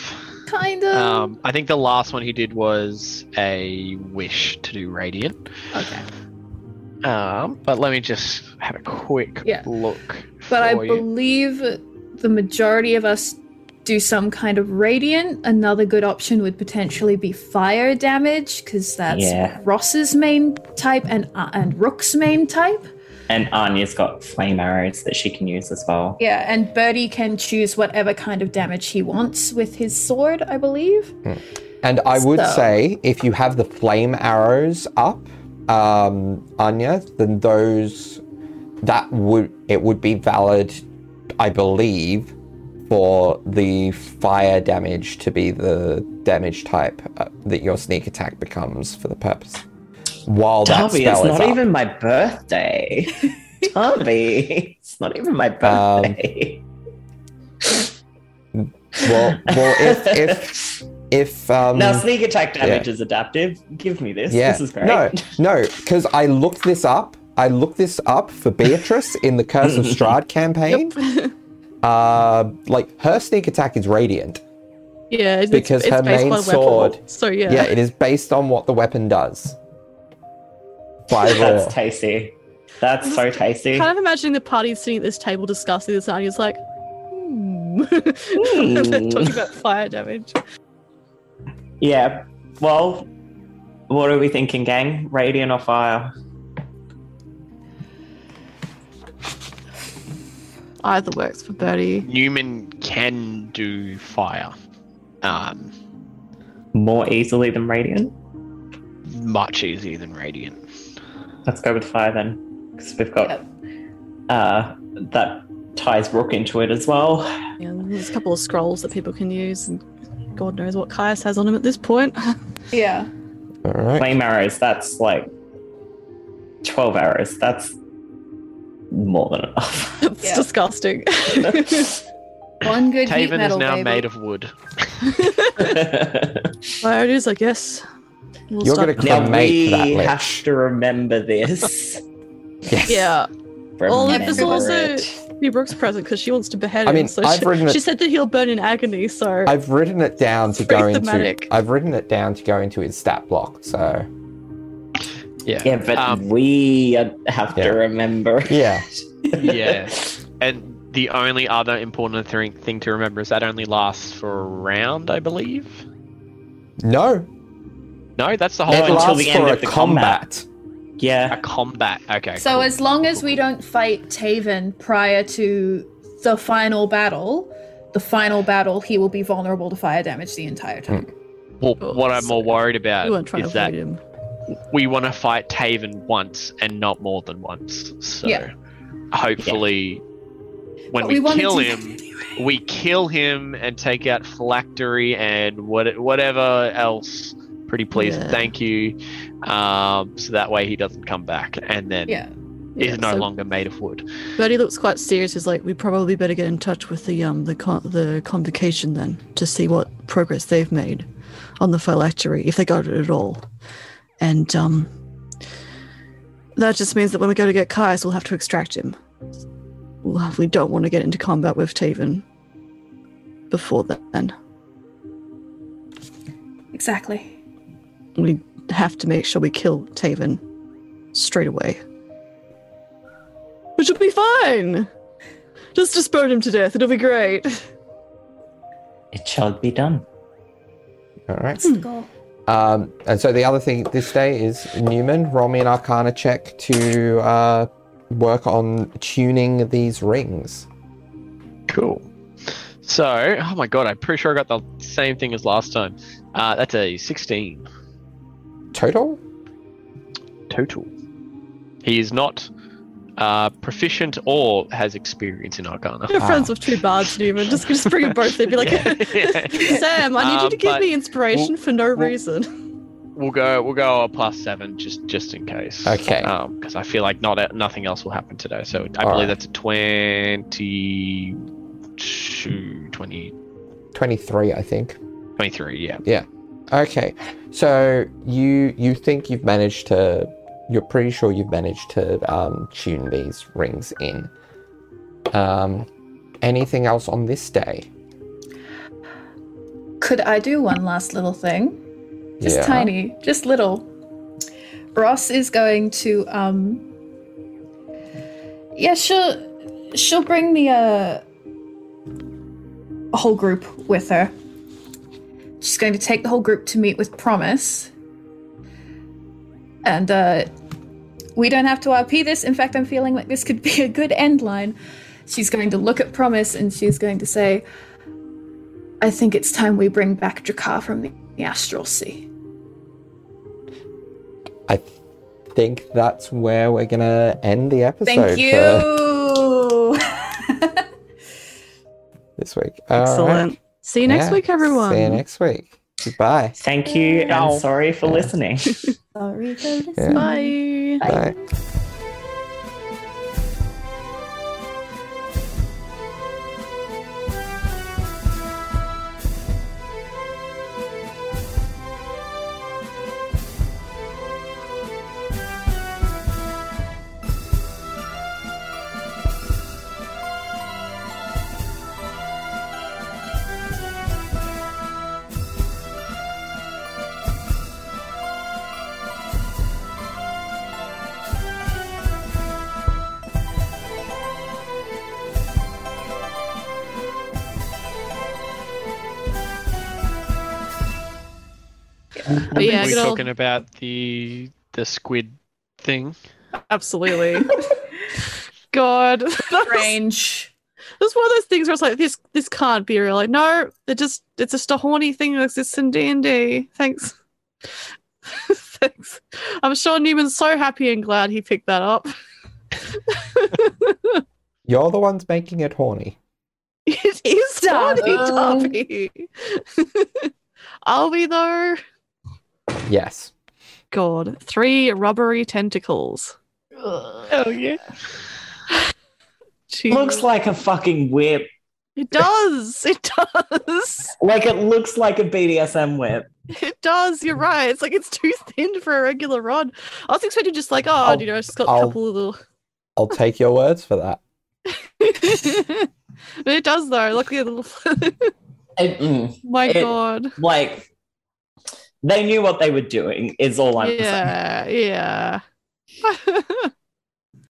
Kind of. Um, I think the last one he did was a wish to do radiant. okay. Um, but let me just have a quick Yeah. look. But I you. believe the majority of us do some kind of radiant. Another good option would potentially be fire damage because that's Yeah. Ross's main type and uh, and Rook's main type. And Anya's got flame arrows that she can use as well. Yeah, and Birdie can choose whatever kind of damage he wants with his sword, I believe. And I would So- say if you have the flame arrows up, um, Anya, then those that would it would be valid, I believe, for the fire damage to be the damage type uh, that your sneak attack becomes for the purpose. While that Darby, spell it's is not up. even my birthday. Darby, it's not even my Um, birthday. well, well, if if if um, now, sneak attack damage is adaptive. Give me this. Yeah. This is great. No, no, because I looked this up. I looked this up for Beatrice in the Curse of Strahd campaign. Uh, like her sneak attack is radiant. Yeah, it's, Because it's her based main on sword- Weapon. So yeah, Yeah. it is based on what the weapon does. By law. That's tasty. That's so tasty. kind of imagining the party sitting at this table discussing this, and he's like, hmm. Hmm. talking about fire damage. Yeah. Well, what are we thinking, gang? Radiant or fire? Either works for Birdie. Newman can do fire. Um, More easily than radiant? much easier than radiant. Let's go with fire then, because we've got Yep. uh, that ties Rook into it as well. Yeah, there's a couple of scrolls that people can use, and God knows what Caius has on him at this point. Yeah. All right. Flame arrows. That's like twelve arrows. That's more than enough. it's Yeah. disgusting. One good heat Taven is now baby. made of wood. Fire Priorities, I guess. We'll You're gonna now Cremate we that lich. have to remember this. Yes. Yeah. Well, Remember there's also it. be Brooks present because she wants to behead I him. mean, so I've she, written it- she said that he'll burn in agony. So I've written it down to Very go into. thematic. I've written it down to go into his stat block. So Yeah. Yeah, but Um, we uh, have Yeah. to remember. yeah, yeah. And the only other important thing, thing to remember is that only lasts for a round, I believe. No, No, that's the whole it until the end for a of the combat. a Yeah. A combat. Okay. So cool. as long as we don't fight Taven prior to the final battle, the final battle, he will be vulnerable to fire damage the entire time. Hmm. well, Oh, what I'm more worried about we weren't trying to is that him. we want to fight Taven once and not more than once. So Yeah. hopefully, when But we, wanted kill to- him, we kill him and take out Phylactery and what whatever else. Pretty please, Yeah. thank you. Um, so that way he doesn't come back and then Yeah. is no so- longer made of wood. but he looks quite serious. He's like, we probably better get in touch with the um the con- the convocation then to see what progress they've made on the phylactery, if they got it at all. And um that just means that when we go to get Kais, we'll have to extract him. We'll we don't want to get into combat with Taven before then. Exactly. We have to make sure we kill Taven straight away. Which will be fine. Just just burn him to death. It'll be great. It shall be done. All right. That's. Um, and so the other thing this day is Newman, roll me an Arcana check to uh, work on tuning these rings. Cool. So, oh my god, I'm pretty sure I got the same thing as last time. Uh, that's a 16 Total? total. He is not uh, proficient or has experience in Arcana. You're Ah. friends with two bards, Newman. Just, just bring them both. They'd be like, Yeah. Sam, I need you Um, to give me inspiration for no we'll- reason. We'll go. We'll go a plus seven just just in case. Okay. Because I feel like not nothing else will happen today. So I All believe right. that's a 22, 20, 23, I think. 23, yeah. Yeah. Okay. So you you think you've managed to you're pretty sure you've managed to um, tune these rings in. Um, anything else on this day? Could I do one last little thing? Just Yeah. tiny, just little. Ross is going to um Yeah, she'll she'll bring the uh a whole group with her. She's going to take the whole group to meet with Promise. And uh we don't have to RP this. In fact, I'm feeling like this could be a good end line. She's going to look at Promise and she's going to say, I think it's time we bring back Drakar from the, the Astral Sea. I think that's where we're gonna end the episode Thank for you. this week. All right. Excellent. See you next Yeah. week, everyone. See you next week. Goodbye. Thank you, Ciao. and sorry for Yeah. listening. Sorry for Yeah. listening. Bye. Bye. But yeah, Are we good old- talking about the the squid thing? Absolutely. God. That's, Range. that's one of those things where it's like, this this can't be real. Like, no, it just it's just a horny thing that exists in D&D. Thanks. Thanks. I'm sure Newman's so happy and glad he picked that up. You're the ones making it horny. It is horny, Darby. Darby. Are we though? Yes. God, three rubbery tentacles. Oh yeah. Jeez. looks like a fucking whip. it does. It does. Like it looks like a BDSM whip. It does. You're right. It's like it's too thin for a regular rod. I was expecting just like, oh, I'll- you know, it's just got a I'll- couple of little. I'll take your words for that. but it does though. Look at the little. It- mm, My It- God. like they knew what they were doing. Is all I'm saying. Yeah. Yeah.